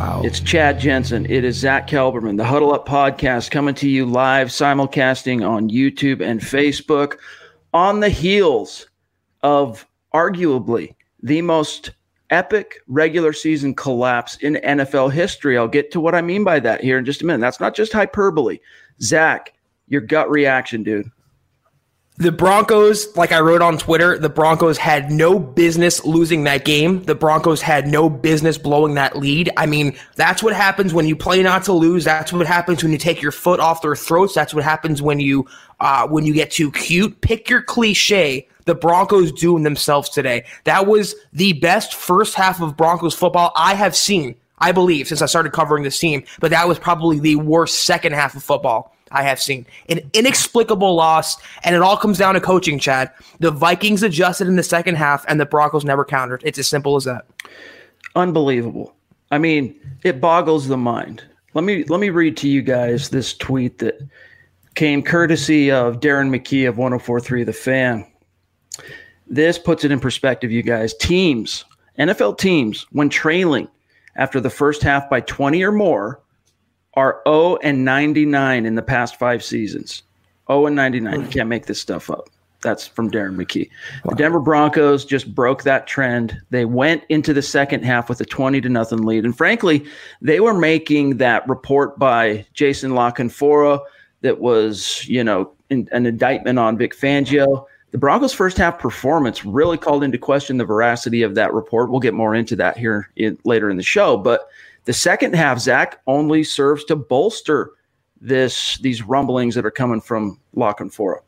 Wow. It's Chad Jensen. It is Zack Kelberman, the Huddle Up Podcast, coming to you live, simulcasting on YouTube and Facebook on the heels of arguably the most epic regular season collapse in NFL history. I'll get to what I mean by that here in just a minute. That's not just hyperbole. Zack, your gut reaction, dude. The Broncos, like I wrote on Twitter, the Broncos had no business losing that game. The Broncos had no business blowing that lead. I mean, that's what happens when you play not to lose. That's what happens when you take your foot off their throats. That's what happens when you uh, when you get too cute. Pick your cliche. The Broncos doing themselves today. That was the best first half of Broncos football I have seen. I believe since I started covering this team, but that was probably the worst second half of football I have seen. An inexplicable loss, and it all comes down to coaching, Chad. The Vikings adjusted in the second half, and the Broncos never countered. It's as simple as that. Unbelievable. I mean, it boggles the mind. Let me let me read to you guys this tweet that came courtesy of Darren McKee of 1043 The Fan. This puts it in perspective, you guys. Teams, NFL teams, when trailing after the first half by 20 or more, are 0 and 99 in the past five seasons. 0 and 99. You hmm. can't make this stuff up. That's from Darren McKee. Wow. The Denver Broncos just broke that trend. They went into the second half with a 20 to nothing lead. And frankly, they were making that report by Jason La Canfora that was, you know, in, an indictment on Vic Fangio. The Broncos' first half performance really called into question the veracity of that report. We'll get more into that here in, later in the show. But the second half, Zack, only serves to bolster this these rumblings that are coming from La Canfora.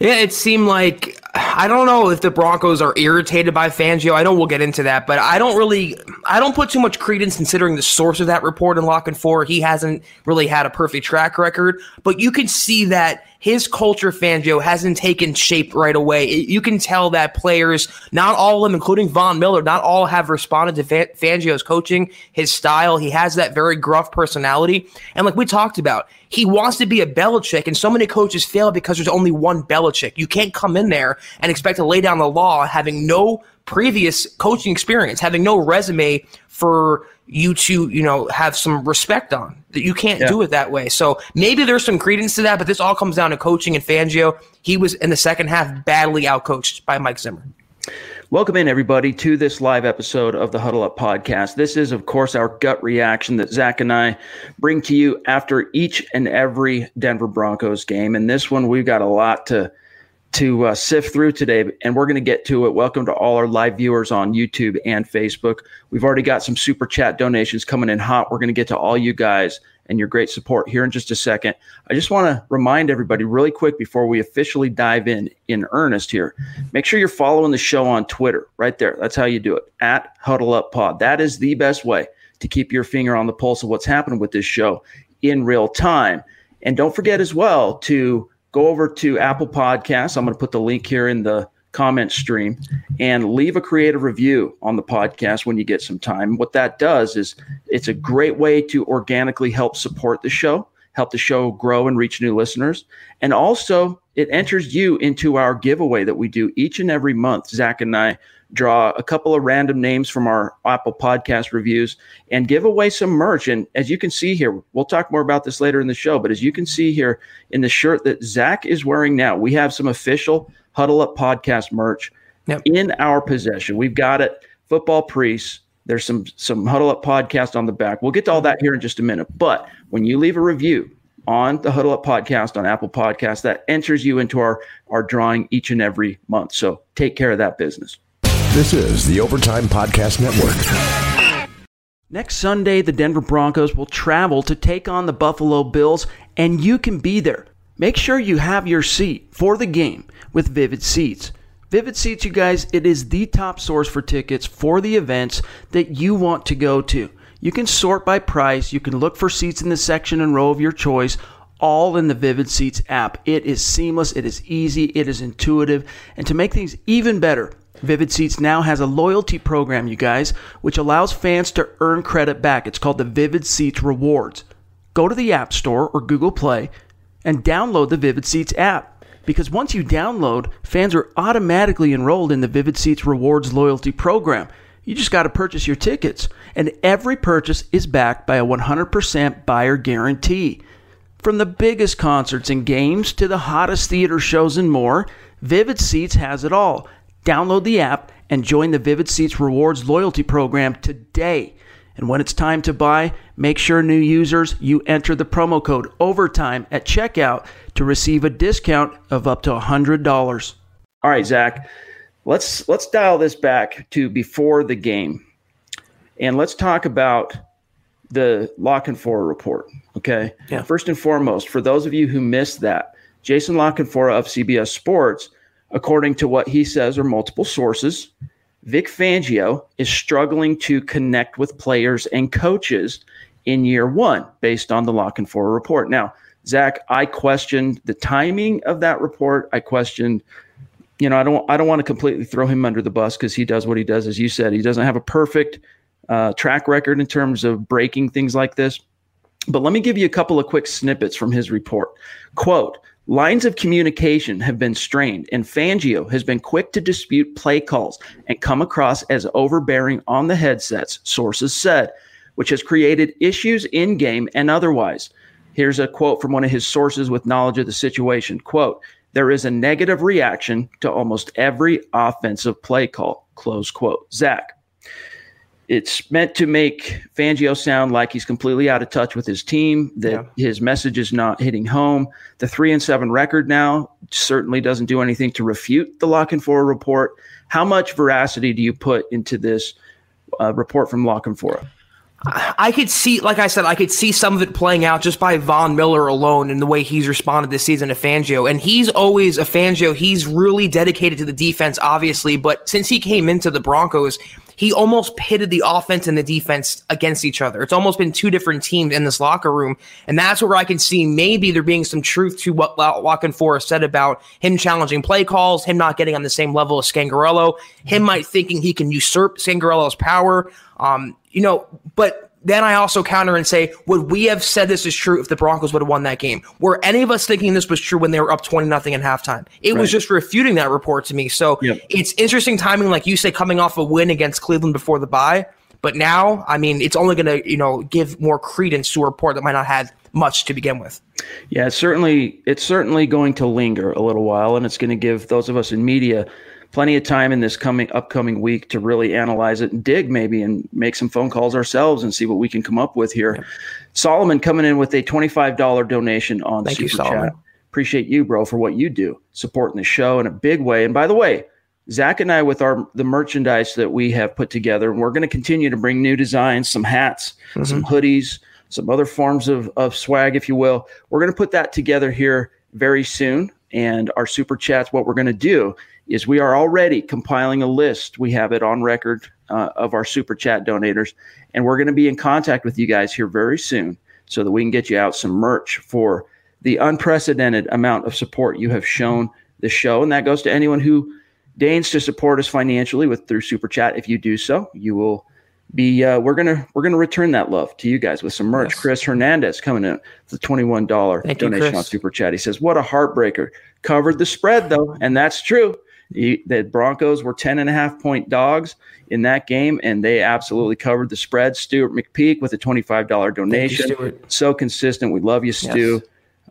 Yeah, it seemed like I don't know if the Broncos are irritated by Fangio. I know we'll get into that, but I don't really I don't put too much credence considering the source of that report in La Canfora. He hasn't really had a perfect track record, but you can see that his culture, Fangio, hasn't taken shape right away. You can tell that players, not all of them, including Von Miller, not all have responded to Fangio's coaching, his style. He has that very gruff personality. And like we talked about, he wants to be a Belichick, and so many coaches fail because there's only one Belichick. You can't come in there and expect to lay down the law having no previous coaching experience, having no resume for you to, you know, have some respect on. That you can't yeah. do it that way. So maybe there's some credence to that, but this all comes down to coaching and Fangio. He was in the second half badly outcoached by Mike Zimmer. Welcome in, everybody, to this live episode of the Huddle Up podcast. This is, of course, our gut reaction that Zack and I bring to you after each and every Denver Broncos game. And this one, we've got a lot to to uh, sift through today, and we're going to get to it. Welcome to all our live viewers on YouTube and Facebook. We've already got some super chat donations coming in hot. We're going to get to all you guys and your great support here in just a second. I just want to remind everybody really quick before we officially dive in in earnest here. Make sure you're following the show on Twitter right there. That's how you do it at Huddle Up Pod. That is the best way to keep your finger on the pulse of what's happening with this show in real time. And don't forget as well to go over to Apple Podcasts. I'm going to put the link here in the comment stream and leave a creative review on the podcast when you get some time. What that does is it's a great way to organically help support the show, help the show grow and reach new listeners. And also, it enters you into our giveaway that we do each and every month. Zack and I draw a couple of random names from our Apple podcast reviews and give away some merch. And as you can see here, we'll talk more about this later in the show. But as you can see here in the shirt that Zack is wearing now, we have some official Huddle Up podcast merch yep. in our possession. We've got it, football priests. There's some some Huddle Up podcast on the back. We'll get to all that here in just a minute. But when you leave a review on the Huddle Up podcast on Apple Podcasts, that enters you into our our drawing each and every month. So take care of that business. This is the Overtime Podcast Network. Next Sunday, the Denver Broncos will travel to take on the Buffalo Bills, and you can be there. Make sure you have your seat for the game with Vivid Seats. Vivid Seats, you guys, it is the top source for tickets for the events that you want to go to. You can sort by price, you can look for seats in the section and row of your choice all in the Vivid Seats app. It is seamless, it is easy, it is intuitive, and to make things even better, Vivid Seats now has a loyalty program, you guys, which allows fans to earn credit back. It's called the Vivid Seats Rewards. Go to the App Store or Google Play and download the Vivid Seats app. Because once you download, fans are automatically enrolled in the Vivid Seats Rewards loyalty program. You just got to purchase your tickets, and every purchase is backed by a 100% buyer guarantee. From the biggest concerts and games to the hottest theater shows and more, Vivid Seats has it all. Download the app and join the Vivid Seats Rewards loyalty program today. And when it's time to buy, make sure new users you enter the promo code OVERTIME at checkout to receive a discount of up to $100. All right, Zack, let's let's dial this back to before the game. And let's talk about the La Canfora report. Okay. Yeah. First and foremost, for those of you who missed that, Jason La Canfora of CBS Sports According to what he says or multiple sources, Vic Fangio is struggling to connect with players and coaches in year one based on the La Canfora report. Now, Zack, I questioned the timing of that report. I questioned, you know, I don't I don't want to completely throw him under the bus because he does what he does, as you said. He doesn't have a perfect uh, track record in terms of breaking things like this. But let me give you a couple of quick snippets from his report. Quote, Lines of communication have been strained, and Fangio has been quick to dispute play calls and come across as overbearing on the headsets, sources said, which has created issues in game and otherwise. Here's a quote from one of his sources with knowledge of the situation. Quote, there is a negative reaction to almost every offensive play call. Close quote. Zack, it's meant to make Fangio sound like he's completely out of touch with his team, that yeah. his message is not hitting home. The three and seven record now certainly doesn't do anything to refute the La Canfora report. How much veracity do you put into this uh, report from La Canfora? I could see, like I said, I could see some of it playing out just by Von Miller alone in the way he's responded this season to Fangio. And he's always a Fangio. He's really dedicated to the defense, obviously. But since he came into the Broncos, he almost pitted the offense and the defense against each other. It's almost been two different teams in this locker room. And that's where I can see maybe there being some truth to what La Canfora said about him challenging play calls, him not getting on the same level as Scangarello, him might thinking he can usurp Scangarello's power. Um, you know, but then I also counter and say, would we have said this is true if the Broncos would have won that game? Were any of us thinking this was true when they were up 20 nothing in halftime? It right. was just refuting that report to me. So yep. it's interesting timing, like you say, coming off a win against Cleveland before the bye. But now, I mean, it's only going to, you know, give more credence to a report that might not have much to begin with. Yeah, it's certainly it's certainly going to linger a little while, and it's going to give those of us in media plenty of time in this coming upcoming week to really analyze it and dig maybe and make some phone calls ourselves and see what we can come up with here. Yeah. Solomon coming in with a $25 donation on Thank Super you, Chat. Appreciate you, bro, for what you do, supporting the show in a big way. And by the way, Zack and I, with our the merchandise that we have put together, and we're going to continue to bring new designs, some hats, mm-hmm. some hoodies, some other forms of, of swag, if you will. We're going to put that together here very soon. And our super chats, what we're going to do is we are already compiling a list. We have it on record uh, of our super chat donators, and we're going to be in contact with you guys here very soon so that we can get you out some merch for the unprecedented amount of support you have shown the show. And that goes to anyone who deigns to support us financially with through super chat. If you do so, you will be uh, we're gonna we're gonna return that love to you guys with some merch. Yes. Chris Hernandez coming in with a twenty one dollar donation you, on super chat. He says, "What a heartbreaker! Covered the spread though, and that's true the Broncos were 10 and a half point dogs in that game, and they absolutely covered the spread. Stuart McPeak with a $25 donation. You, so consistent. We love you, Stu. Yes.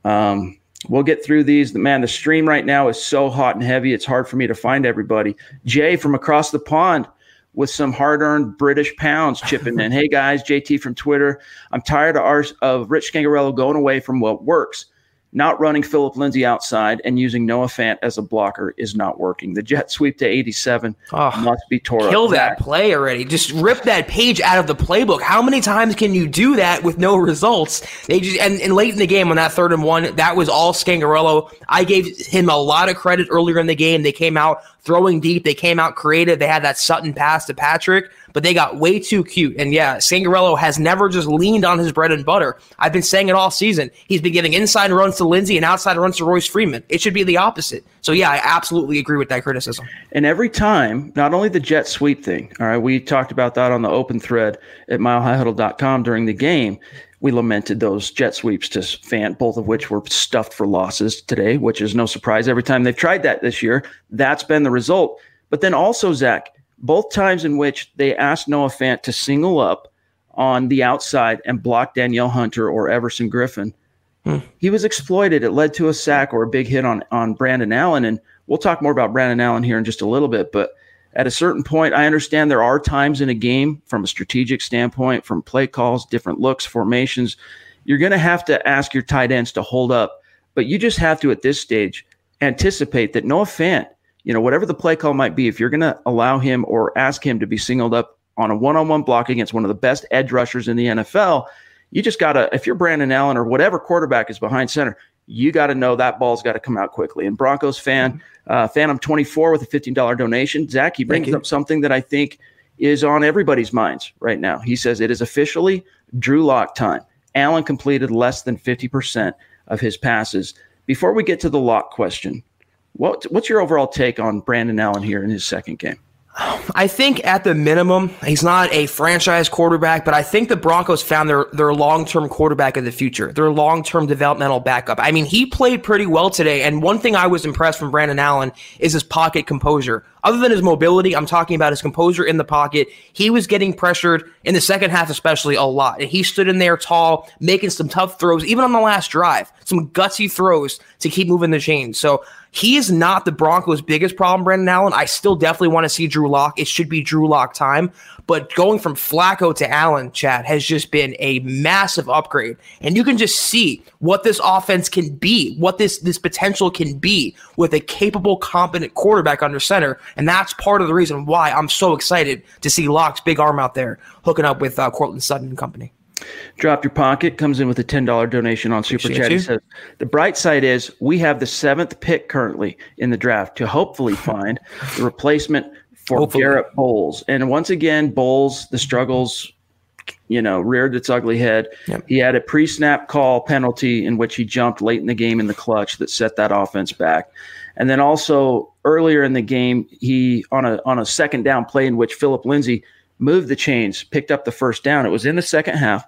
Um, we'll get through these. Man, the stream right now is so hot and heavy, it's hard for me to find everybody. Jay from across the pond with some hard-earned British pounds chipping in. hey guys, JT from Twitter. I'm tired of, ours, of Rich Scangarello going away from what works not running Phillip Lindsay outside and using Noah Fant as a blocker is not working. The jet sweep to 87 oh, must be tore Kill up. that play already. Just rip that page out of the playbook. How many times can you do that with no results? They just and, and late in the game on that third and one, that was all Scangarello. I gave him a lot of credit earlier in the game. They came out throwing deep. They came out creative. They had that Sutton pass to Patrick. But they got way too cute. And yeah, Scangarello has never just leaned on his bread and butter. I've been saying it all season. He's been giving inside runs to Lindsay and outside runs to Royce Freeman. It should be the opposite. So yeah, I absolutely agree with that criticism. And every time, not only the jet sweep thing, all right, we talked about that on the open thread at milehighhuddle.com during the game we lamented those jet sweeps to Fant, both of which were stuffed for losses today, which is no surprise. Every time they've tried that this year, that's been the result. But then also, Zack, both times in which they asked Noah Fant to single up on the outside and block Danielle Hunter or Everson Griffen. hmm. he was exploited. It led to a sack or a big hit on on Brandon Allen. And we'll talk more about Brandon Allen here in just a little bit, but at a certain point, I understand there are times in a game from a strategic standpoint, from play calls, different looks, formations, you're going to have to ask your tight ends to hold up. But you just have to, at this stage, anticipate that Noah Fant, you know, whatever the play call might be, if you're going to allow him or ask him to be singled up on a one on one block against one of the best edge rushers in the NFL, you just got to, if you're Brandon Allen or whatever quarterback is behind center, you got to know that ball's got to come out quickly. And Broncos fan, uh, Phantom 24 with a $15 donation. Zack, he brings up something that I think is on everybody's minds right now. He says it is officially Drew Lock time. Allen completed less than 50% of his passes. Before we get to the lock question, what, what's your overall take on Brandon Allen here in his second game? I think at the minimum, he's not a franchise quarterback, but I think the Broncos found their, their long term quarterback of the future, their long term developmental backup. I mean, he played pretty well today. And one thing I was impressed from Brandon Allen is his pocket composure. Other than his mobility, I'm talking about his composure in the pocket. He was getting pressured in the second half, especially a lot. And he stood in there tall, making some tough throws, even on the last drive, some gutsy throws to keep moving the chains. So he is not the Broncos' biggest problem, Brandon Allen. I still definitely want to see Drew Lock. It should be Drew Lock time. But going from Flacco to Allen, Chad, has just been a massive upgrade. And you can just see what this offense can be, what this, this potential can be with a capable, competent quarterback under center. And that's part of the reason why I'm so excited to see Lock's big arm out there hooking up with uh, Courtland Sutton and company. Drop your pocket comes in with a ten dollar donation on Super Chat. He says the bright side is we have the seventh pick currently in the draft to hopefully find the replacement for hopefully. Garett Bolles. And once again, Bolles, the struggles, you know, reared its ugly head. Yep. He had a pre-snap call penalty in which he jumped late in the game in the clutch that set that offense back. And then also earlier in the game, he on a on a second down play in which Phillip Lindsay moved the chains, picked up the first down. It was in the second half.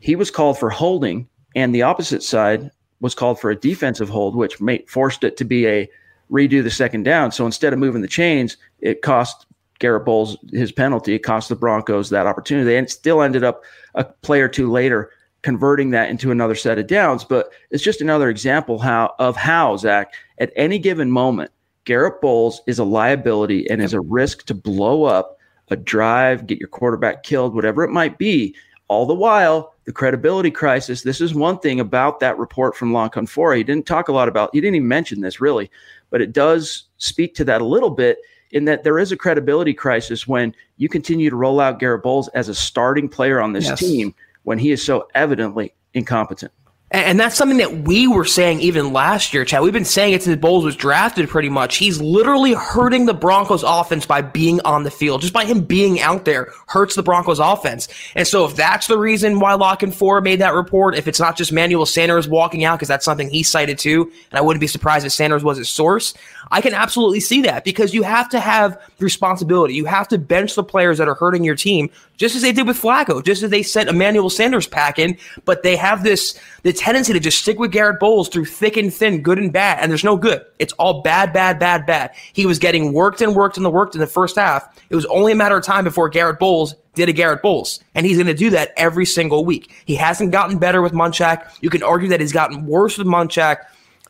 He was called for holding, and the opposite side was called for a defensive hold, which made, forced it to be a redo the second down. So instead of moving the chains, it cost Garett Bolles his penalty. It cost the Broncos that opportunity. And still ended up a play or two later converting that into another set of downs. But it's just another example how of how Zack at any given moment, Garett Bolles is a liability and is a risk to blow up a drive, get your quarterback killed, whatever it might be. All the while, the credibility crisis. This is one thing about that report from Canfora. He didn't talk a lot about, he didn't even mention this really, but it does speak to that a little bit in that there is a credibility crisis when you continue to roll out Garett Bolles as a starting player on this yes. team when he is so evidently incompetent. And that's something that we were saying even last year, Chad. We've been saying it since Bolles was drafted pretty much. He's literally hurting the Broncos offense by being on the field. Just by him being out there hurts the Broncos offense. And so if that's the reason why La Canfora made that report, if it's not just Manuel Sanders walking out, because that's something he cited too, and I wouldn't be surprised if Sanders was his source, I can absolutely see that because you have to have responsibility. You have to bench the players that are hurting your team, just as they did with Flacco, just as they sent Emmanuel Sanders packing, but they have this the tendency to just stick with Garett Bolles through thick and thin, good and bad, and there's no good. It's all bad, bad, bad, bad. He was getting worked and worked and worked in the first half. It was only a matter of time before Garett Bolles did a Garett Bolles, and he's going to do that every single week. He hasn't gotten better with Munchak. You can argue that he's gotten worse with Munchak.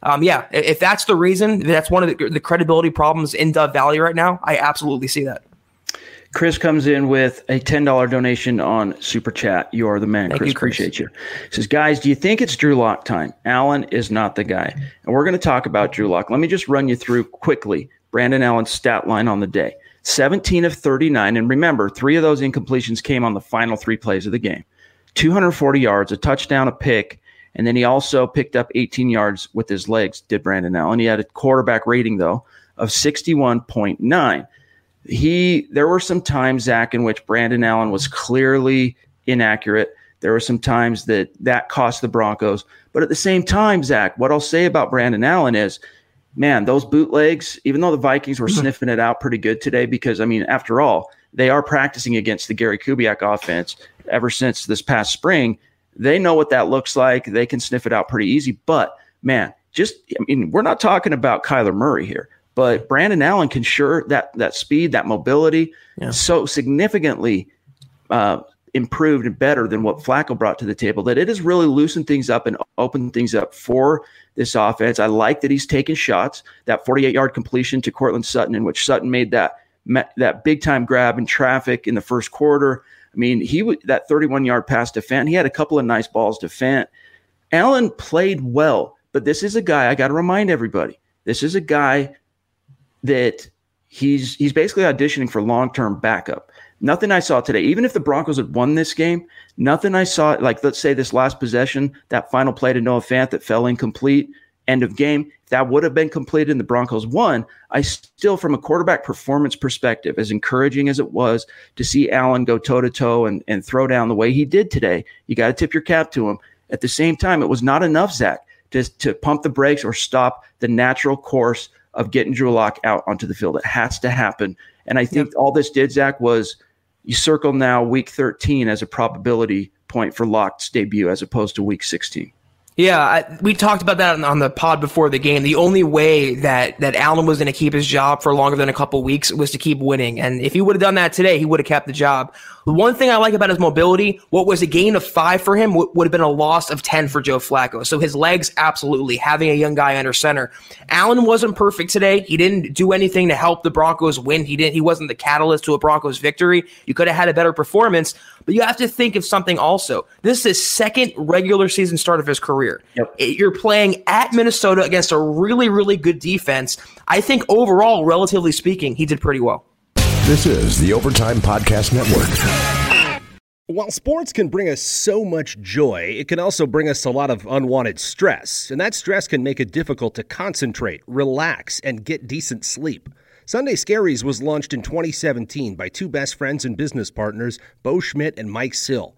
Um, yeah, if that's the reason, that's one of the, the credibility problems in Dove Valley right now. I absolutely see that. Chris comes in with a $10 donation on Super Chat. You are the man, Chris. You, Chris. Appreciate you. He says, Guys, do you think it's Drew Lock time? Allen is not the guy. And we're going to talk about Drew Lock. Let me just run you through quickly Brandon Allen's stat line on the day 17 of 39. And remember, three of those incompletions came on the final three plays of the game 240 yards, a touchdown, a pick. And then he also picked up 18 yards with his legs, did Brandon Allen. He had a quarterback rating, though, of 61.9 he there were some times Zack in which Brandon Allen was clearly inaccurate. There were some times that that cost the Broncos, but at the same time, Zack, what I'll say about Brandon Allen is, man, those bootlegs. Even though the Vikings were sniffing it out pretty good today, because I mean, after all, they are practicing against the Gary Kubiak offense ever since this past spring. They know what that looks like. They can sniff it out pretty easy. But man, just I mean, we're not talking about Kyler Murray here. But Brandon Allen can sure that that speed, that mobility, yeah. so significantly uh, improved and better than what Flacco brought to the table that it has really loosened things up and opened things up for this offense. I like that he's taking shots. That 48 yard completion to Courtland Sutton, in which Sutton made that that big time grab in traffic in the first quarter. I mean, he would that 31 yard pass to Fant. He had a couple of nice balls to Fant. Allen played well, but this is a guy I got to remind everybody. This is a guy that he's he's basically auditioning for long term backup. Nothing I saw today, even if the Broncos had won this game, nothing I saw, like let's say this last possession, that final play to Noah Fant that fell incomplete, end of game, that would have been completed and the Broncos won, I still, from a quarterback performance perspective, as encouraging as it was to see Allen go toe to toe and and throw down the way he did today, you got to tip your cap to him. At the same time, it was not enough, Zack, to, to pump the brakes or stop the natural course of getting Drew Lock out onto the field. It has to happen. And I think all this did, Zack, was you circle now week 13 as a probability point for Lock's debut as opposed to week 16. Yeah, I, we talked about that on, on, the pod before the game. The only way that that Allen was going to keep his job for longer than a couple weeks was to keep winning, and if he would have done that today, he would have kept the job. The one thing I like about his mobility, what was a gain of five for him would have been a loss of 10 for Joe Flacco. So his legs, absolutely, having a young guy under center. Allen wasn't perfect today. He didn't do anything to help the Broncos win. He didn't, he wasn't the catalyst to a Broncos victory. You could have had a better performance, but you have to think of something also. This is his second regular season start of his career. Yep. You're playing at Minnesota against a really, really good defense. I think overall, relatively speaking, he did pretty well. This is the Overtime Podcast Network. While sports can bring us so much joy, it can also bring us a lot of unwanted stress, and that stress can make it difficult to concentrate, relax, and get decent sleep. Sunday Scaries was launched in 2017 by two best friends and business partners, Bo Schmidt and Mike Sill.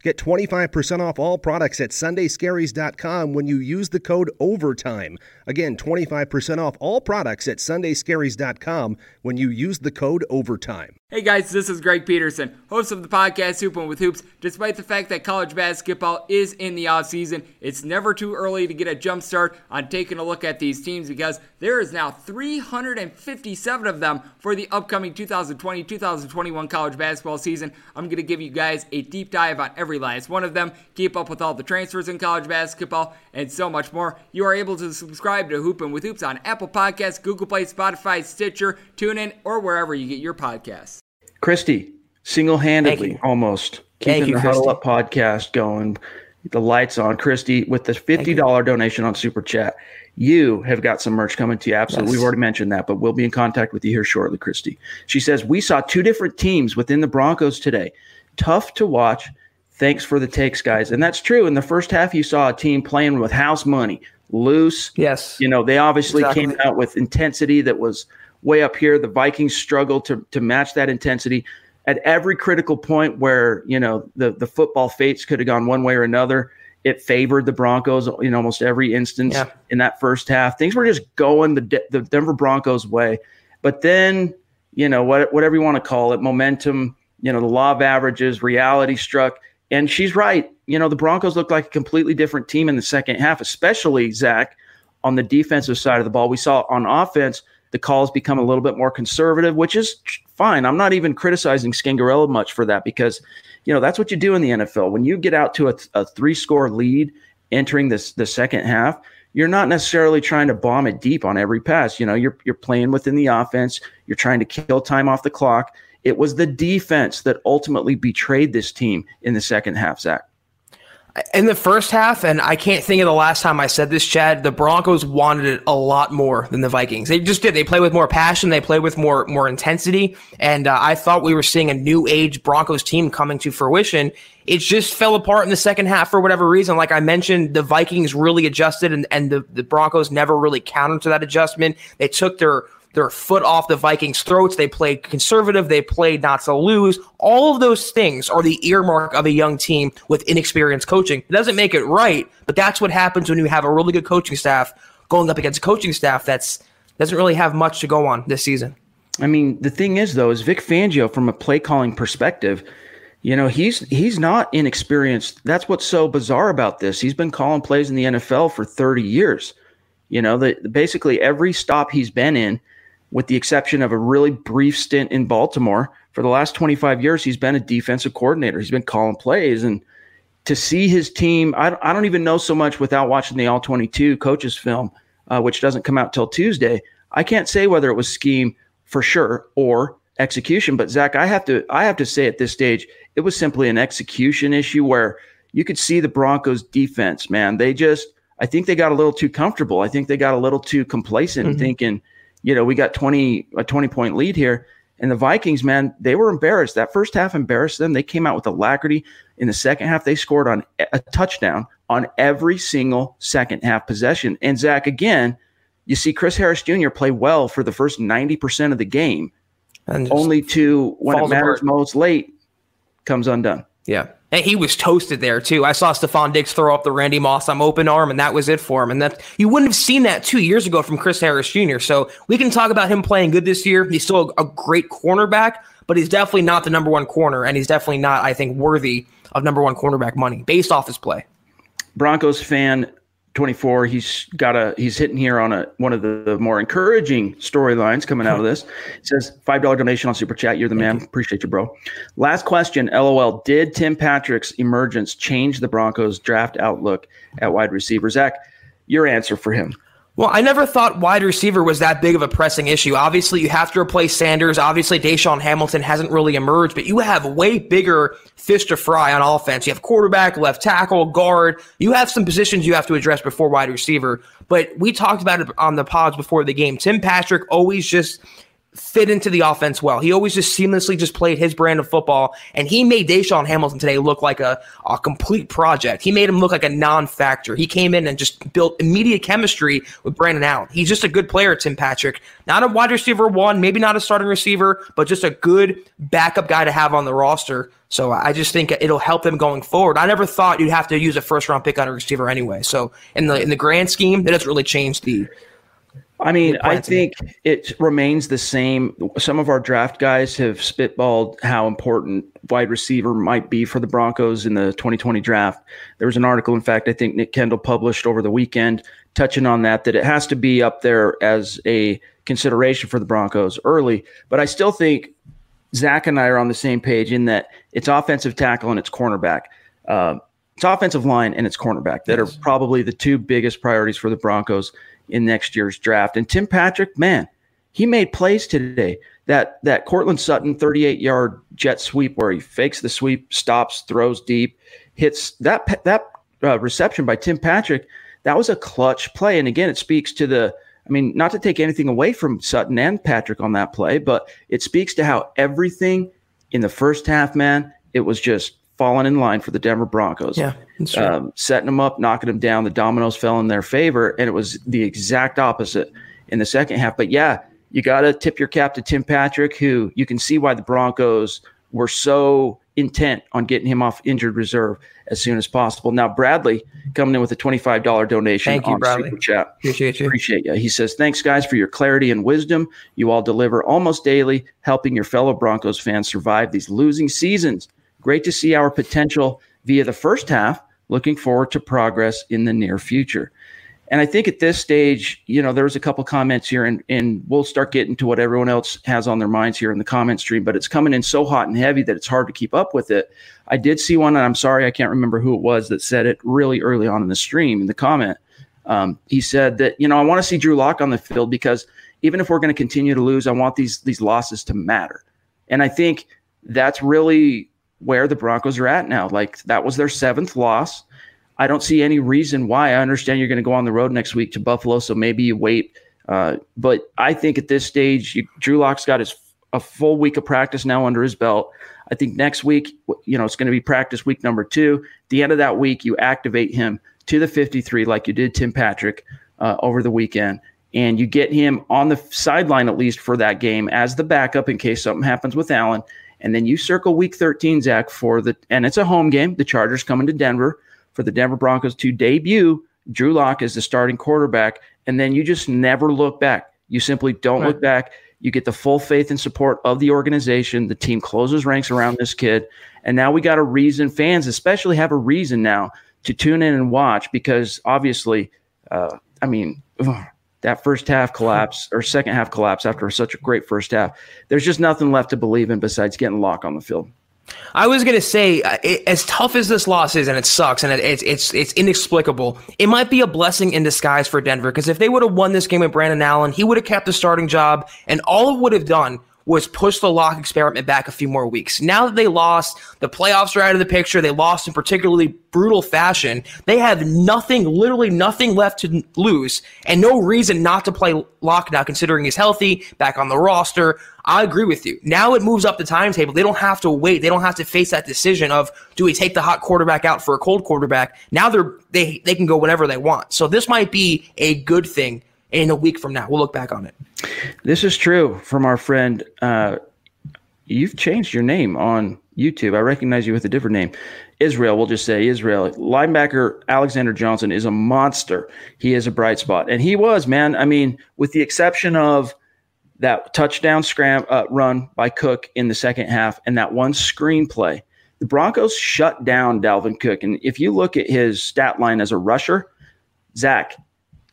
Get 25% off all products at sundayscaries.com when you use the code OVERTIME. Again, 25% off all products at sundayscaries.com when you use the code OVERTIME. Hey guys, this is Greg Peterson, host of the podcast Hoopin' with Hoops. Despite the fact that college basketball is in the off season, it's never too early to get a jump start on taking a look at these teams because there is now 357 of them for the upcoming 2020-2021 college basketball season. I'm going to give you guys a deep dive on every last one of them, keep up with all the transfers in college basketball, and so much more. You are able to subscribe to Hoopin' with Hoops on Apple Podcasts, Google Play, Spotify, Stitcher, TuneIn, or wherever you get your podcasts. Christy, single handedly almost keeping you, the Huddle Up podcast going, the lights on. Christy, with the $50 donation on Super Chat, you have got some merch coming to you. Absolutely. Yes. We've already mentioned that, but we'll be in contact with you here shortly, Christy. She says, We saw two different teams within the Broncos today. Tough to watch. Thanks for the takes, guys. And that's true. In the first half, you saw a team playing with house money, loose. Yes. You know, they obviously exactly. came out with intensity that was – way up here. The Vikings struggled to to match that intensity at every critical point where you know the the football fates could have gone one way or another. It favored the Broncos in almost every instance yeah. in that first half. Things were just going the the Denver Broncos way, but then you know what whatever you want to call it, momentum. You know the law of averages, reality struck, and she's right. You know, the Broncos looked like a completely different team in the second half, especially Zack on the defensive side of the ball. We saw on offense the calls become a little bit more conservative, which is fine. I'm not even criticizing Scangarello much for that because, you know, that's what you do in the NFL. When you get out to a, a three score lead entering this the second half, you're not necessarily trying to bomb it deep on every pass. You know, you're you're playing within the offense. You're trying to kill time off the clock. It was the defense that ultimately betrayed this team in the second half, Zack. In the first half, and I can't think of the last time I said this, Chad, the Broncos wanted it a lot more than the Vikings. They just did. They play with more passion. They play with more more intensity. And uh, I thought we were seeing a new age Broncos team coming to fruition. It just fell apart in the second half for whatever reason. Like I mentioned, the Vikings really adjusted, and, and the, the Broncos never really countered to that adjustment. They took their their foot off the Vikings' throats. They played conservative. They played not to lose. All of those things are the earmark of a young team with inexperienced coaching. It doesn't make it right, but that's what happens when you have a really good coaching staff going up against a coaching staff that's doesn't really have much to go on this season. I mean, the thing is though, is Vic Fangio from a play calling perspective, you know, he's he's not inexperienced. That's what's so bizarre about this. He's been calling plays in the NFL for 30 years. You know, that basically every stop he's been in, with the exception of a really brief stint in Baltimore. For the last 25 years, he's been a defensive coordinator. He's been calling plays. And to see his team, I, I don't even know so much without watching the All 22 coaches film, uh, which doesn't come out till Tuesday. I can't say whether it was scheme for sure or execution. But Zack, I have to I have to say at this stage, it was simply an execution issue where you could see the Broncos defense, man. They just I think they got a little too comfortable. I think they got a little too complacent mm-hmm. thinking you know, we got 20 a 20 point lead here. And the Vikings, man, they were embarrassed. That first half embarrassed them. They came out with alacrity. In the second half, they scored on a touchdown on every single second half possession. And Zack, again, you see Chris Harris Jr. play well for the first 90% of the game, and only to when it matters apart. most late comes undone. Yeah. And he was toasted there too. I saw Stefon Diggs throw up the Randy Moss I'm open arm, and that was it for him. And that you wouldn't have seen that two years ago from Chris Harris Jr. So we can talk about him playing good this year. He's still a, a great cornerback, but he's definitely not the number one corner, and he's definitely not, I think, worthy of number one cornerback money based off his play. Broncos fan 24 he's got a he's hitting here on a one of the, the more encouraging storylines coming out of this. It says five dollar donation on super chat. You're the man. appreciate you bro. Last question. Lol. Did tim patrick's emergence change the broncos draft outlook at wide receiver? Zack your answer for him well, I never thought wide receiver was that big of a pressing issue. Obviously, you have to replace Sanders. Obviously, DaeSean Hamilton hasn't really emerged, but you have way bigger fish to fry on offense. You have quarterback, left tackle, guard. You have some positions you have to address before wide receiver. But we talked about it on the pods before the game. Tim Patrick always just fit into the offense well. He always just seamlessly just played his brand of football, and he made DaeSean Hamilton today look like a, a complete project. He made him look like a non-factor. He came in and just built immediate chemistry with Brandon Allen. He's just a good player, Tim Patrick. Not a wide receiver one, maybe not a starting receiver, but just a good backup guy to have on the roster. So I just think it'll help them going forward. I never thought you'd have to use a first round pick on a receiver anyway. So in the in the grand scheme, it doesn't really change the I mean, I think it remains the same. Some of our draft guys have spitballed how important wide receiver might be for the Broncos in the 2020 draft. There was an article, in fact, I think Nick Kendall published over the weekend touching on that, that it has to be up there as a consideration for the Broncos early. But I still think Zack and I are on the same page in that it's offensive tackle and it's cornerback. Uh, it's offensive line and it's cornerback that yes. are probably the two biggest priorities for the Broncos in next year's draft. And Tim Patrick, man, he made plays today. That that Courtland Sutton 38 yard jet sweep where he fakes the sweep, stops, throws deep, hits that that uh, reception by Tim Patrick. That was a clutch play. And again, it speaks to the. I mean, not to take anything away from Sutton and Patrick on that play, but it speaks to how everything in the first half, man, it was just falling in line for the Denver Broncos. Yeah, um, setting them up, knocking them down. The dominoes fell in their favor, and it was the exact opposite in the second half. But yeah, you got to tip your cap to Tim Patrick, who you can see why the Broncos were so intent on getting him off injured reserve as soon as possible. Now, Bradley coming in with a $25 donation Thank you, on Bradley. Super Chat. Appreciate you. Appreciate you. He says, Thanks, guys, for your clarity and wisdom. You all deliver almost daily, helping your fellow Broncos fans survive these losing seasons. Great to see our potential via the first half. Looking forward to progress in the near future. And I think at this stage, you know, there was a couple comments here, and, and we'll start getting to what everyone else has on their minds here in the comment stream, but it's coming in so hot and heavy that it's hard to keep up with it. I did see one, and I'm sorry, I can't remember who it was that said it really early on in the stream in the comment. Um, he said that, you know, I want to see Drew Lock on the field because even if we're going to continue to lose, I want these these losses to matter. And I think that's really where the Broncos are at now. Like that was their seventh loss. I don't see any reason why. I understand you're going to go on the road next week to Buffalo, so maybe you wait. Uh, but I think at this stage, you, Drew Lock's got his a full week of practice now under his belt. I think next week, you know, it's going to be practice week number two. At the end of that week, you activate him to the 53 like you did Tim Patrick uh, over the weekend, and you get him on the sideline at least for that game as the backup in case something happens with Allen. And then you circle week 13, Zack, for the and it's a home game. The Chargers coming to Denver for the Denver Broncos to debut Drew Lock as the starting quarterback, and then you just never look back. You simply don't right. look back. You get the full faith and support of the organization. The team closes ranks around this kid, and now we got a reason. Fans, especially, have a reason now to tune in and watch because obviously, uh, I mean. Ugh, that first half collapse or second half collapse after such a great first half. There's just nothing left to believe in besides getting Lock on the field. I was gonna say, uh, it, as tough as this loss is, and it sucks, and it, it's it's it's inexplicable. It might be a blessing in disguise for Denver because if they would have won this game with Brandon Allen, he would have kept the starting job, and all it would have done was push the lock experiment back a few more weeks. Now that they lost, the playoffs are out of the picture. They lost in particularly brutal fashion. They have nothing, literally nothing left to lose, and no reason not to play lock now, considering he's healthy, back on the roster. I agree with you. Now it moves up the timetable. They don't have to wait. They don't have to face that decision of do we take the hot quarterback out for a cold quarterback. Now they're they they can go whenever they want. So this might be a good thing in a week from now. We'll look back on it. This is true from our friend. Uh, you've changed your name on YouTube. I recognize you with a different name. Israel, we'll just say Israel. Linebacker Alexander Johnson is a monster. He is a bright spot. And he was, man. I mean, with the exception of that touchdown scram uh, run by Cook in the second half and that one screenplay, the Broncos shut down Dalvin Cook. And if you look at his stat line as a rusher, Zack,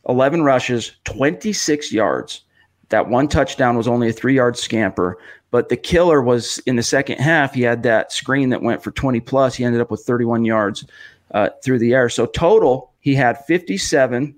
11 rushes, 26 yards. That one touchdown was only a three yard scamper, but the killer was in the second half. He had that screen that went for 20 plus. He ended up with 31 yards uh, through the air. So total, he had 57.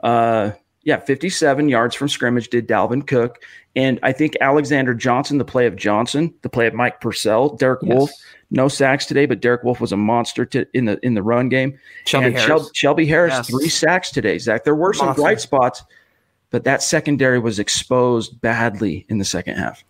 Uh, yeah, 57 yards from scrimmage did Dalvin Cook. And I think Alexander Johnson, the play of Johnson, the play of Mike Purcell, Derek yes. Wolfe, no sacks today, but Derek Wolfe was a monster to, in the in the run game. Shelby and Harris, Shelby Harris yes. three sacks today. Zack, there were some monster. bright spots, but that secondary was exposed badly in the second half.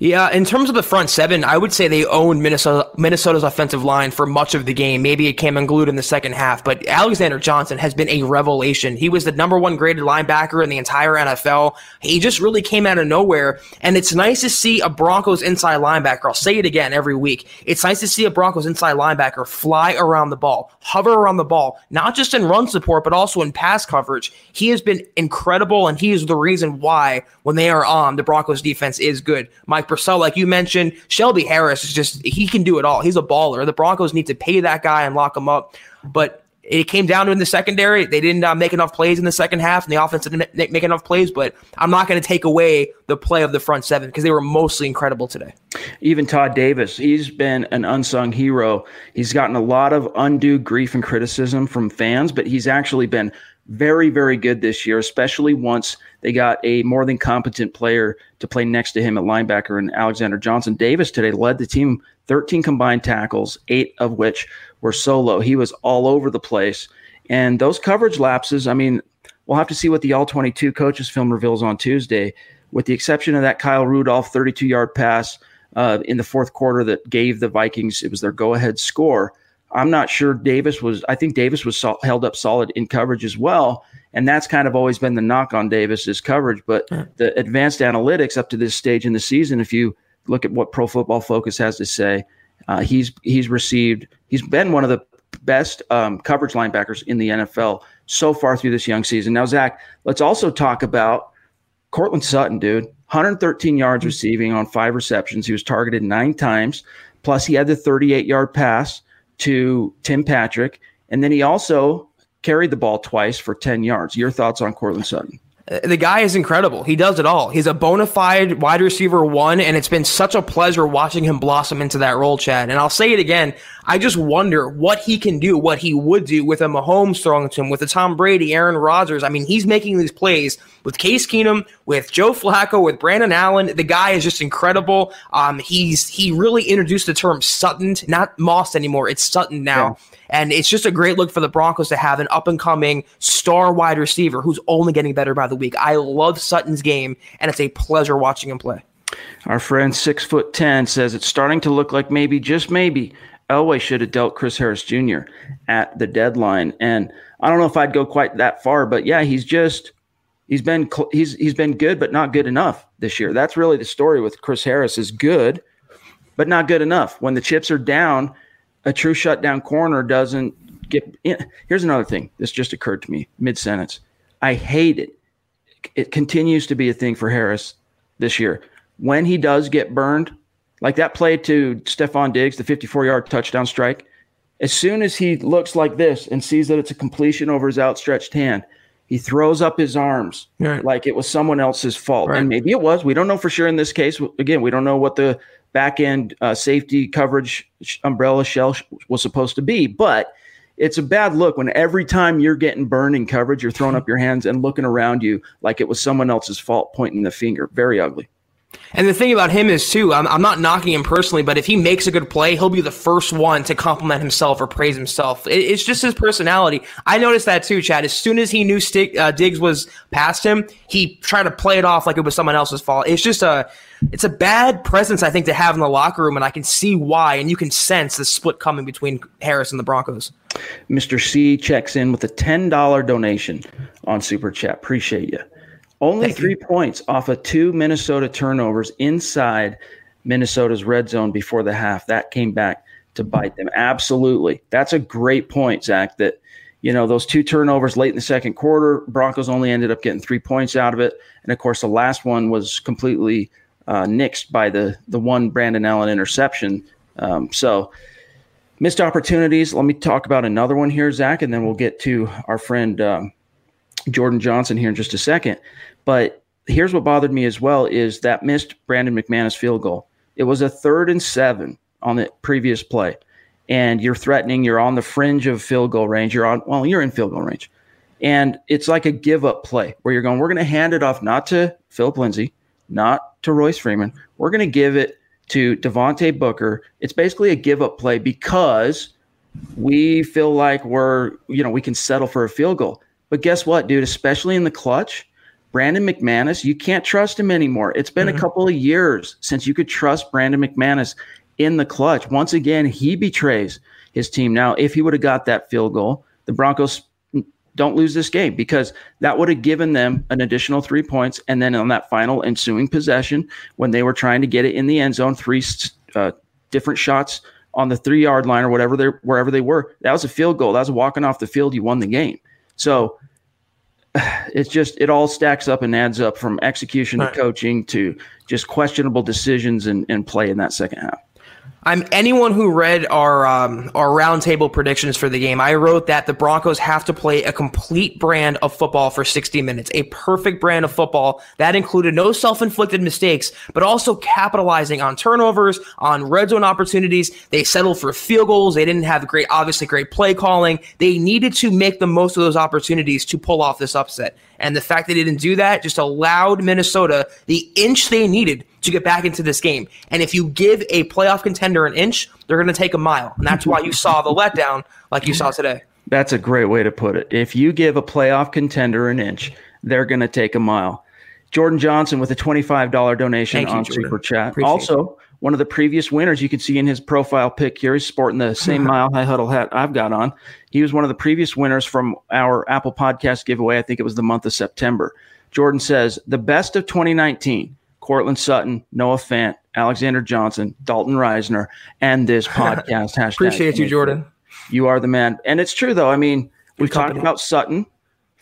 Yeah, in terms of the front seven, I would say they owned Minnesota Minnesota's offensive line for much of the game. Maybe it came unglued in the second half, but Alexander Johnson has been a revelation. He was the number one graded linebacker in the entire NFL. He just really came out of nowhere, and it's nice to see a Broncos inside linebacker. I'll say it again every week. It's nice to see a Broncos inside linebacker fly around the ball, hover around the ball, not just in run support, but also in pass coverage. He has been incredible, and he is the reason why when they are on, the Broncos defense is good. Mike Purcell, like you mentioned, Shelby Harris is just he can do it all. He's a baller. The Broncos need to pay that guy and lock him up. But it came down to in the secondary. They didn't uh, make enough plays in the second half, and the offense didn't make enough plays. But I'm not going to take away the play of the front seven because they were mostly incredible today. Even Todd Davis, he's been an unsung hero. He's gotten a lot of undue grief and criticism from fans, but he's actually been very, very good this year, especially once they got a more than competent player to play next to him at linebacker and Alexander Johnson. Davis today led the team 13 combined tackles, eight of which were solo. He was all over the place. And those coverage lapses, I mean, we'll have to see what the all 22 coaches film reveals on Tuesday, with the exception of that Kyle Rudolph 32 yard pass uh, in the fourth quarter that gave the Vikings, it was their go ahead score. I'm not sure Davis was. I think Davis was so, held up solid in coverage as well, and that's kind of always been the knock on Davis's coverage. But the advanced analytics up to this stage in the season, if you look at what Pro Football Focus has to say, uh, he's he's received. He's been one of the best um, coverage linebackers in the NFL so far through this young season. Now, Zack, let's also talk about Courtland Sutton, dude. 113 yards receiving on five receptions. He was targeted nine times. Plus, he had the 38 yard pass to Tim Patrick. And then he also carried the ball twice for 10 yards. Your thoughts on Courtland Sutton? The guy is incredible. He does it all. He's a bona fide wide receiver one, and it's been such a pleasure watching him blossom into that role, Chad. And I'll say it again. I just wonder what he can do, what he would do with a Mahomes throwing to him, with a Tom Brady, Aaron Rodgers. I mean, he's making these plays with Case Keenum, with Joe Flacco, with Brandon Allen. The guy is just incredible. Um, he's he really introduced the term Sutton, not Moss anymore. It's Sutton now. Yeah. And it's just a great look for the Broncos to have an up and coming star wide receiver who's only getting better by the week. I love Sutton's game, and it's a pleasure watching him play. Our friend six foot ten says it's starting to look like maybe, just maybe, Elway should have dealt Chris Harris Jr. at the deadline. And I don't know if I'd go quite that far, but yeah, he's just he's been he's he's been good, but not good enough this year. That's really the story with Chris Harris is good, but not good enough. When the chips are down, a true shutdown corner doesn't get in. Here's another thing. This just occurred to me mid sentence. I hate it. It continues to be a thing for Harris this year. When he does get burned, like that play to Stefon Diggs, the 54 yard touchdown strike, as soon as he looks like this and sees that it's a completion over his outstretched hand, he throws up his arms right. like it was someone else's fault. Right. And maybe it was. We don't know for sure in this case. Again, we don't know what the back end uh, safety coverage umbrella shell was supposed to be. But it's a bad look when every time you're getting burned in coverage, you're throwing up your hands and looking around you like it was someone else's fault, pointing the finger. Very ugly. And the thing about him is too, I'm, I'm, not knocking him personally, but if he makes a good play, he'll be the first one to compliment himself or praise himself. It, it's just his personality. I noticed that too, Chad. As soon as he knew Stig, uh, Diggs was past him, he tried to play it off like it was someone else's fault. It's just a, it's a bad presence I think to have in the locker room, and I can see why. And you can sense the split coming between Harris and the Broncos. Mr. C checks in with a ten dollar donation on Super Chat. Appreciate you. Only three points off of two Minnesota turnovers inside Minnesota's red zone before the half. That came back to bite them. Absolutely. That's a great point, Zack, that, you know, those two turnovers late in the second quarter, Broncos only ended up getting three points out of it. And of course, the last one was completely uh, nixed by the, the one Brandon Allen interception. Um, so, missed opportunities. Let me talk about another one here, Zack, and then we'll get to our friend um, Jordan Johnson here in just a second. But here's what bothered me as well is that missed Brandon McManus field goal. It was a third and seven on the previous play. And you're threatening, you're on the fringe of field goal range. You're on, well, you're in field goal range. And it's like a give up play where you're going, we're going to hand it off not to Phillip Lindsay, not to Royce Freeman. We're going to give it to Devontae Booker. It's basically a give up play because we feel like we're, you know, we can settle for a field goal. But guess what, dude? Especially in the clutch, Brandon McManus, you can't trust him anymore. It's been mm-hmm. a couple of years since you could trust Brandon McManus in the clutch. Once again, he betrays his team. Now, if he would have got that field goal, the Broncos don't lose this game because that would have given them an additional three points. And then on that final ensuing possession, when they were trying to get it in the end zone, three uh, different shots on the three yard line or whatever they wherever they were, that was a field goal. That was walking off the field. You won the game. So it's just it all stacks up and adds up from execution right. to coaching to just questionable decisions and, and play in that second half. I'm anyone who read our um, our roundtable predictions for the game. I wrote that the Broncos have to play a complete brand of football for 60 minutes, a perfect brand of football that included no self-inflicted mistakes, but also capitalizing on turnovers, on red zone opportunities. They settled for field goals. They didn't have great, obviously great play calling. They needed to make the most of those opportunities to pull off this upset. And the fact they didn't do that just allowed Minnesota the inch they needed to get back into this game. And if you give a playoff contender an inch, they're going to take a mile. And that's why you saw the letdown like you saw today. That's a great way to put it. If you give a playoff contender an inch, they're going to take a mile. Jordan Johnson with a $25 donation Thank on you, Super Chat. Appreciate also. One of the previous winners you can see in his profile pic here. He's sporting the same Mile High Huddle hat I've got on. He was one of the previous winners from our Apple Podcast giveaway. I think it was the month of September. Jordan says, the best of 2019 Courtland Sutton, Noah Fant, Alexander Johnson, Dalton Risner, and this podcast. Hashtag Appreciate you, Jordan. You are the man. And it's true, though. I mean, we've talked about Sutton,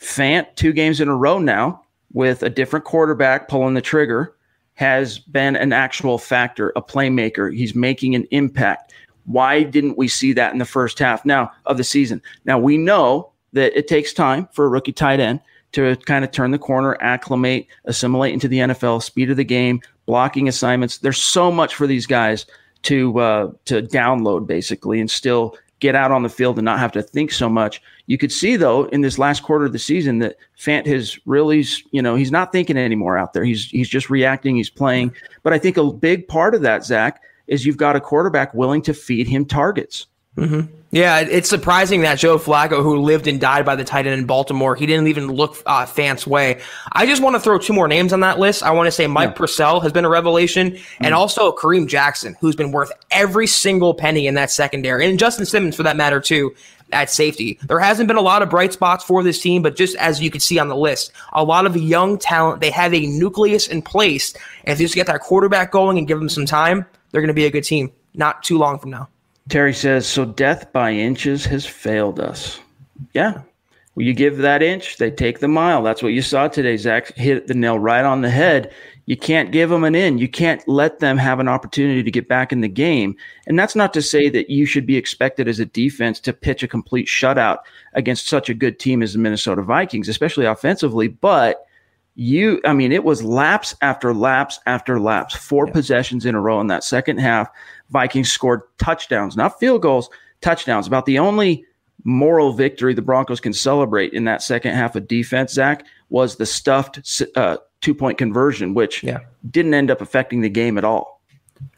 Fant, two games in a row now with a different quarterback pulling the trigger, has been an actual factor, a playmaker. He's making an impact. Why didn't we see that in the first half now of the season? Now we know that it takes time for a rookie tight end to kind of turn the corner, acclimate, assimilate into the NFL, speed of the game, blocking assignments. There's so much for these guys to uh, to download basically and still get out on the field and not have to think so much. You could see though in this last quarter of the season that Fant has really, you know, he's not thinking anymore out there. He's he's just reacting. He's playing. But I think a big part of that, Zack, is you've got a quarterback willing to feed him targets. Mm-hmm. Yeah, it's surprising that Joe Flacco, who lived and died by the tight end in Baltimore, he didn't even look uh, Fant's way. I just want to throw two more names on that list. I want to say Mike yeah. Purcell has been a revelation, mm-hmm. and also Kareem Jackson, who's been worth every single penny in that secondary, and Justin Simmons for that matter too at safety. There hasn't been a lot of bright spots for this team, but just as you can see on the list, a lot of young talent. They have a nucleus in place, and if you just get that quarterback going and give them some time, they're going to be a good team. Not too long from now. Terry says, so death by inches has failed us. Yeah. Well, you give that inch, they take the mile. That's what you saw today. Zack hit the nail right on the head. You can't give them an in. You can't let them have an opportunity to get back in the game. And that's not to say that you should be expected as a defense to pitch a complete shutout against such a good team as the Minnesota Vikings, especially offensively. But you, I mean, it was laps after laps after laps, four yeah. possessions in a row in that second half Vikings scored touchdowns, not field goals, touchdowns. About the only moral victory the Broncos can celebrate in that second half of defense, Zack, was the stuffed uh, two point conversion, which yeah. didn't end up affecting the game at all.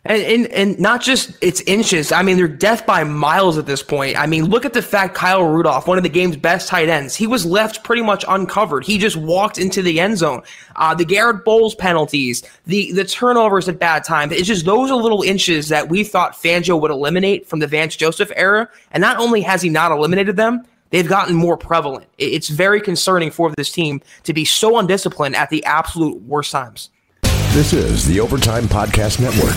And, and, and not just it's inches. I mean, they're death by miles at this point. I mean, look at the fact Kyle Rudolph, one of the game's best tight ends, he was left pretty much uncovered. He just walked into the end zone. Uh, the Garett Bolles penalties, the the turnovers at bad times. It's just those are little inches that we thought Fangio would eliminate from the Vance Joseph era. And not only has he not eliminated them, they've gotten more prevalent. It's very concerning for this team to be so undisciplined at the absolute worst times. This is the Overtime Podcast Network.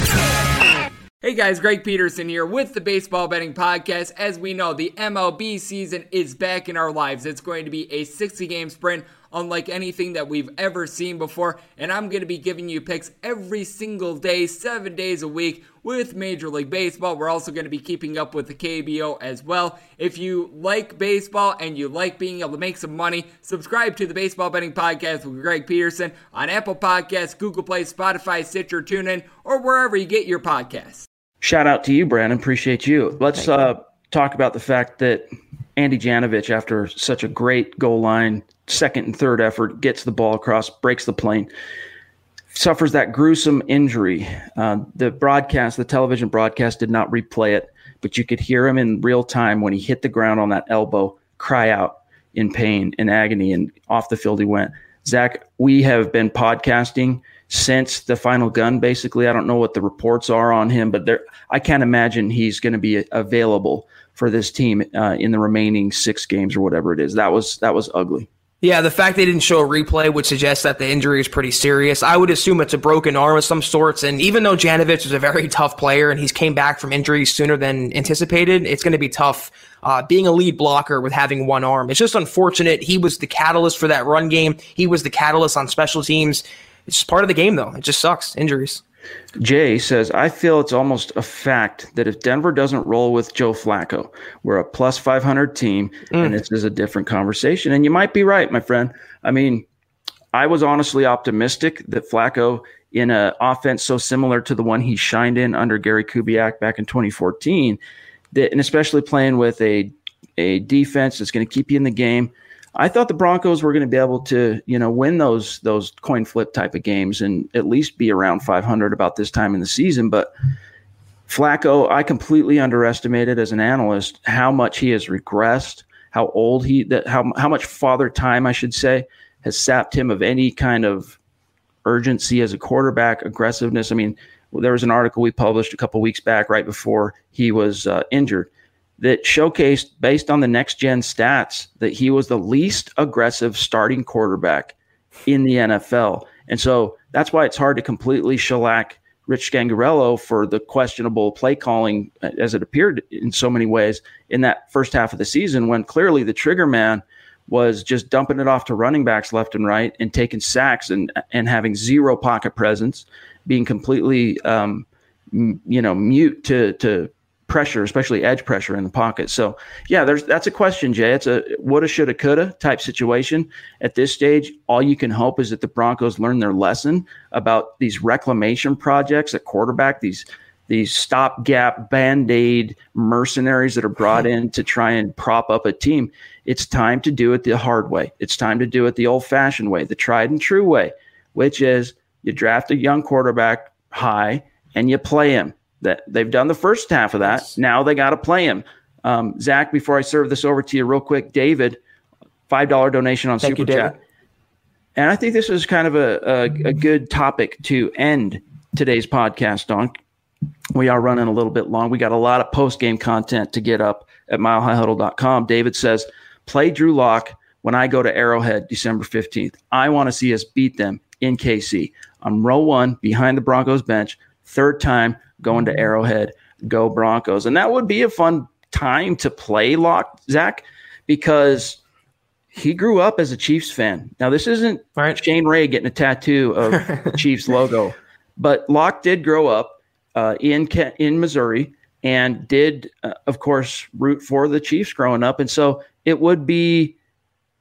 Hey guys, Greg Peterson here with the Baseball Betting Podcast. As we know, the MLB season is back in our lives. It's going to be a 60 game sprint unlike anything that we've ever seen before. And I'm going to be giving you picks every single day, seven days a week with Major League Baseball. We're also going to be keeping up with the KBO as well. If you like baseball and you like being able to make some money, subscribe to the Baseball Betting Podcast with Greg Peterson on Apple Podcasts, Google Play, Spotify, Stitcher, TuneIn, or wherever you get your podcasts. Shout out to you, Brandon. Appreciate you. Let's uh, talk about the fact that Andy Janovich, after such a great goal line second and third effort, gets the ball across, breaks the plane, suffers that gruesome injury. Uh, the broadcast, the television broadcast, did not replay it, but you could hear him in real time when he hit the ground on that elbow cry out in pain and agony, and off the field he went. Zack, we have been podcasting since the final gun. Basically, I don't know what the reports are on him, but there, I can't imagine he's going to be available for this team uh, in the remaining six games or whatever it is. That was that was ugly. Yeah, the fact they didn't show a replay would suggest that the injury is pretty serious. I would assume it's a broken arm of some sorts. And even though Janovich is a very tough player and he's came back from injuries sooner than anticipated, it's going to be tough uh, being a lead blocker with having one arm. It's just unfortunate. He was the catalyst for that run game. He was the catalyst on special teams. It's just part of the game, though. It just sucks. Injuries. Jay says, I feel it's almost a fact that if Denver doesn't roll with Joe Flacco, we're a plus 500 team, mm. and this is a different conversation. And you might be right, my friend. I mean, I was honestly optimistic that Flacco, in an offense so similar to the one he shined in under Gary Kubiak back in 2014, that, and especially playing with a, a defense that's going to keep you in the game, I thought the Broncos were going to be able to, you know, win those those coin flip type of games and at least be around 500 about this time in the season. But Flacco, I completely underestimated as an analyst how much he has regressed, how old he that how how much father time I should say has sapped him of any kind of urgency as a quarterback, aggressiveness. I mean, there was an article we published a couple weeks back right before he was uh, injured that showcased based on the next gen stats that he was the least aggressive starting quarterback in the NFL. And so that's why it's hard to completely shellac Rich Scangarello for the questionable play calling as it appeared in so many ways in that first half of the season when clearly the trigger man was just dumping it off to running backs left and right and taking sacks and and having zero pocket presence, being completely um, you know mute to to pressure, especially edge pressure in the pocket. So yeah, there's that's a question, Jay. It's a woulda, shoulda, coulda type situation. At this stage, all you can hope is that the Broncos learn their lesson about these reclamation projects at quarterback. These these stopgap band aid mercenaries that are brought in to try and prop up a team. It's time to do it the hard way. It's time to do it the old fashioned way, the tried and true way, which is you draft a young quarterback high and you play him that they've done the first half of that. Now they got to play him. Um, Zack, before I serve this over to you real quick, David, five dollar donation on Thank Super you, Chat, and I think this is kind of a, a, a good topic to end today's podcast on. We are running a little bit long. We got a lot of post game content to get up at milehighhuddle.com. David says, "Play Drew Lock when I go to Arrowhead December fifteenth. I want to see us beat them in KC. I'm row one behind the Broncos bench, third time." Going to Arrowhead, go Broncos. And that would be a fun time to play Lock, Zack, because he grew up as a Chiefs fan. Now, this isn't right. Shane Ray getting a tattoo of the Chiefs logo, but Lock did grow up uh, in in Missouri and did, uh, of course, root for the Chiefs growing up. And so it would be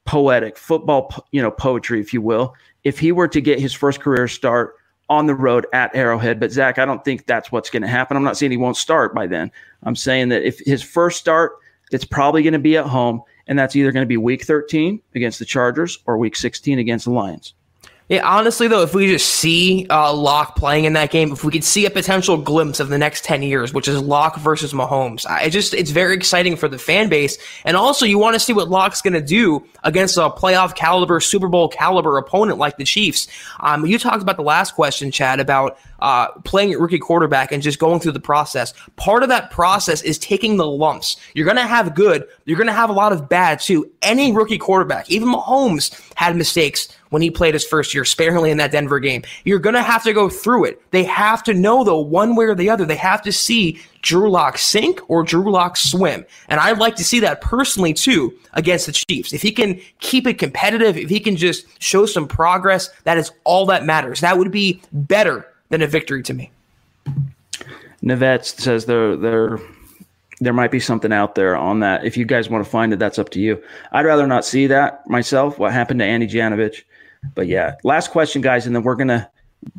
poetic, football, you know, poetry, if you will, if he were to get his first career start on the road at Arrowhead. But Zack, I don't think that's what's going to happen. I'm not saying he won't start by then. I'm saying that if his first start, it's probably going to be at home, and that's either going to be Week 13 against the Chargers or Week 16 against the Lions. Yeah, honestly though, if we just see uh, Lock playing in that game, if we could see a potential glimpse of the next ten years, which is Lock versus Mahomes, I just it's very exciting for the fan base, and also you want to see what Lock's going to do against a playoff caliber, Super Bowl caliber opponent like the Chiefs. Um, you talked about the last question, Chad, about uh, playing at rookie quarterback and just going through the process. Part of that process is taking the lumps. You're going to have good, you're going to have a lot of bad too. Any rookie quarterback, even Mahomes, had mistakes when he played his first year sparingly in that Denver game. You're going to have to go through it. They have to know, though, one way or the other, they have to see Drew Lock sink or Drew Lock swim. And I'd like to see that personally, too, against the Chiefs. If he can keep it competitive, if he can just show some progress, that is all that matters. That would be better than a victory to me. Navette says there there there might be something out there on that. If you guys want to find it, that's up to you. I'd rather not see that myself. What happened to Andy Janovich? But yeah, last question, guys, and then we're gonna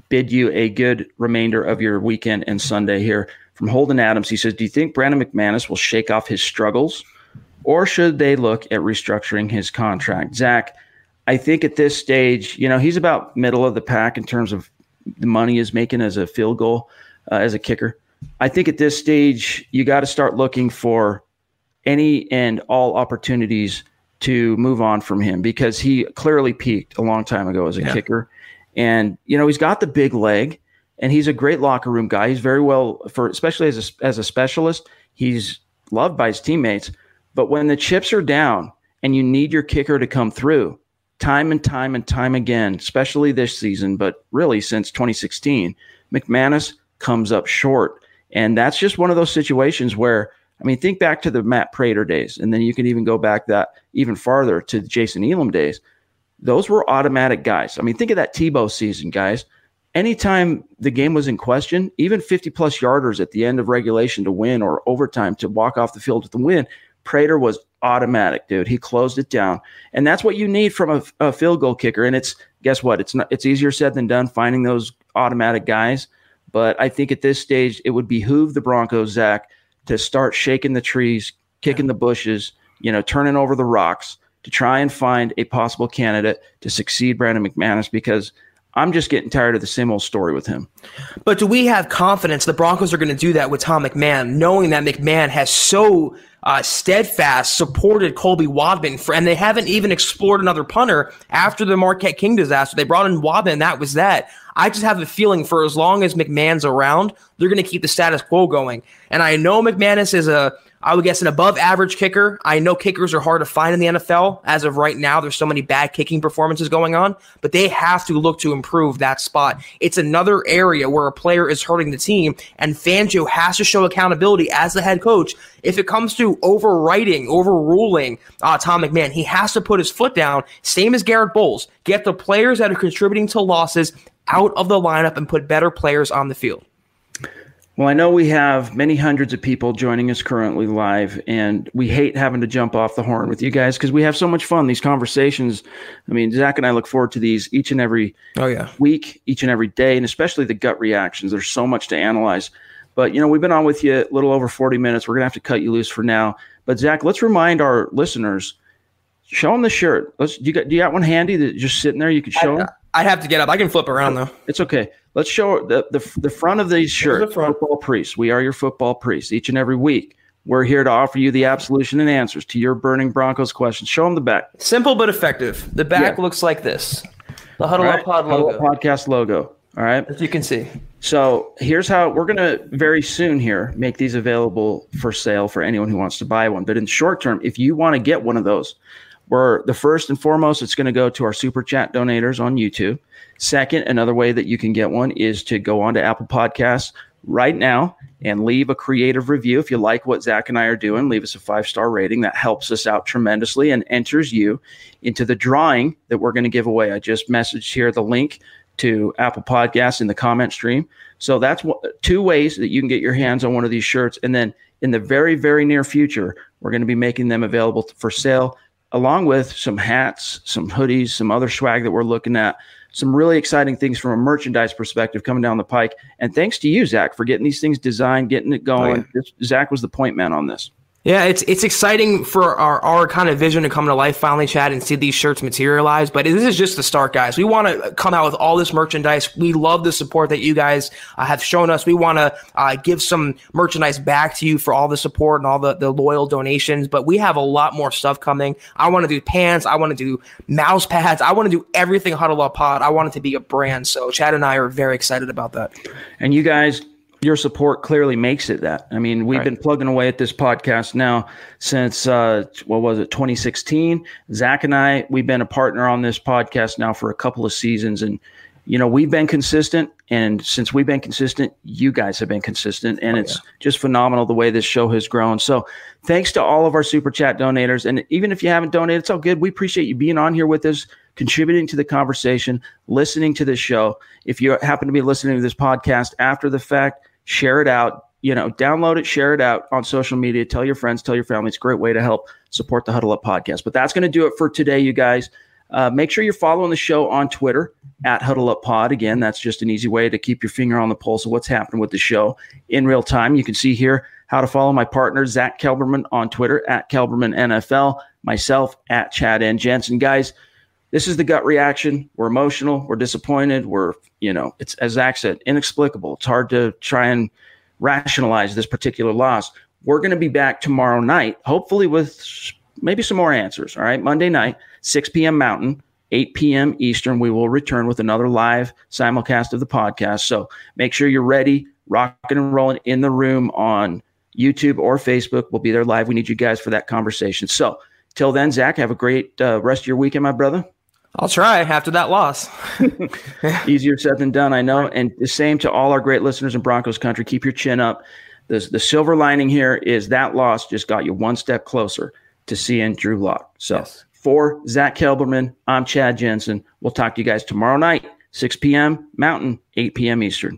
bid you a good remainder of your weekend and Sunday here. From Holden Adams, he says, "Do you think Brandon McManus will shake off his struggles, or should they look at restructuring his contract?" Zack, I think at this stage, you know, he's about middle of the pack in terms of the money is making as a field goal uh, as a kicker. I think at this stage you got to start looking for any and all opportunities to move on from him because he clearly peaked a long time ago as a yeah. kicker. And you know, he's got the big leg and he's a great locker room guy. He's very well for especially as a, as a specialist, he's loved by his teammates. But when the chips are down and you need your kicker to come through, time and time and time again, especially this season, but really since 2016, McManus comes up short. And that's just one of those situations where, I mean, think back to the Matt Prater days, and then you can even go back that even farther to the Jason Elam days. Those were automatic guys. I mean, think of that Tebow season, guys. Anytime the game was in question, even 50 plus yarders at the end of regulation to win or overtime to walk off the field with the win, Prater was automatic, dude. He closed it down, and that's what you need from a, a, field goal kicker. And it's guess what? It's not. It's easier said than done finding those automatic guys. But I think at this stage, it would behoove the Broncos, Zack, to start shaking the trees, kicking the bushes, you know, turning over the rocks to try and find a possible candidate to succeed Brandon McManus because I'm just getting tired of the same old story with him. But do we have confidence the Broncos are going to do that with Tom McMahon, knowing that McMahon has so uh, steadfast supported Colby Wadman, for, and they haven't even explored another punter after the Marquette King disaster. They brought in Wadman, and that was that. I just have a feeling for as long as McMahon's around, they're going to keep the status quo going. And I know McManus is a I would guess an above average kicker. I know kickers are hard to find in the NFL. As of right now, there's so many bad kicking performances going on, but they have to look to improve that spot. It's another area where a player is hurting the team, and Fangio has to show accountability as the head coach. If it comes to overwriting, overruling uh, Tom McMahon, he has to put his foot down, same as Garett Bolles. Get the players that are contributing to losses out of the lineup and put better players on the field. Well, I know we have many hundreds of people joining us currently live, and we hate having to jump off the horn with you guys because we have so much fun. These conversations, I mean, Zack and I look forward to these each and every oh, yeah. week, each and every day, and especially the gut reactions. There's so much to analyze. But, you know, we've been on with you a little over 40 minutes. We're going to have to cut you loose for now. But, Zack, let's remind our listeners show them the shirt. Let's, do, you got, do you got one handy that just sitting there you could show I, them? I'd have to get up. I can flip around, though. It's okay. Let's show the, the, the front of these shirts. The football priests. We are your football priests each and every week. We're here to offer you the absolution and answers to your burning Broncos questions. Show them the back. Simple but effective. The back yeah. looks like this. The Huddle right. Up Pod logo. Huddle Up Podcast logo. All right. As you can see. So here's how we're going to very soon here make these available for sale for anyone who wants to buy one. But in the short term, if you want to get one of those, we're the first and foremost, it's going to go to our super chat donators on YouTube. Second, another way that you can get one is to go on to Apple Podcasts right now and leave a creative review. If you like what Zach and I are doing, leave us a five star rating. That helps us out tremendously and enters you into the drawing that we're going to give away. I just messaged here the link to Apple Podcasts in the comment stream. So that's two ways that you can get your hands on one of these shirts. And then in the very, very near future, we're going to be making them available for sale, along with some hats, some hoodies, some other swag that we're looking at some really exciting things from a merchandise perspective coming down the pike. And thanks to you, Zack, for getting these things designed, getting it going. Oh, yeah. Zack was the point man on this. Yeah, it's it's exciting for our, our kind of vision to come to life finally, Chad, and see these shirts materialize. But this is just the start, guys. We want to come out with all this merchandise. We love the support that you guys uh, have shown us. We want to uh, give some merchandise back to you for all the support and all the, the loyal donations. But we have a lot more stuff coming. I want to do pants. I want to do mouse pads. I want to do everything Huddle Up Pod. I want it to be a brand. So Chad and I are very excited about that. And you guys your support clearly makes it that. I mean, we've right. been plugging away at this podcast now since uh, what was it, 2016. Zack and I, we've been a partner on this podcast now for a couple of seasons, and you know we've been consistent. And since we've been consistent, you guys have been consistent, and oh, it's yeah. just phenomenal the way this show has grown. So, thanks to all of our super chat donators, and even if you haven't donated, it's all good. We appreciate you being on here with us contributing to the conversation, listening to this show. If you happen to be listening to this podcast after the fact, share it out. You know, download it, share it out on social media. Tell your friends, tell your family. It's a great way to help support the Huddle Up podcast. But that's going to do it for today, you guys. Uh, make sure you're following the show on Twitter at Huddle Up Pod. Again, that's just an easy way to keep your finger on the pulse of what's happening with the show in real time. You can see here how to follow my partner, Zack Kelberman, on Twitter at Kelberman NFL, myself at Chad N. Jensen. Guys, this is the gut reaction. We're emotional. We're disappointed. We're, you know, it's as Zack said, inexplicable. It's hard to try and rationalize this particular loss. We're going to be back tomorrow night, hopefully with maybe some more answers. All right. Monday night, 6 p.m. Mountain, 8 p.m. Eastern. We will return with another live simulcast of the podcast. So make sure you're ready, rocking and rolling in the room on YouTube or Facebook. We'll be there live. We need you guys for that conversation. So till then, Zack, have a great uh, rest of your weekend, my brother. I'll try after that loss. Easier said than done, I know. And the same to all our great listeners in Broncos country. Keep your chin up. The, the silver lining here is that loss just got you one step closer to seeing Drew Lock. So yes. for Zack Kelberman, I'm Chad Jensen. We'll talk to you guys tomorrow night, 6 p.m. Mountain, 8 p.m. Eastern.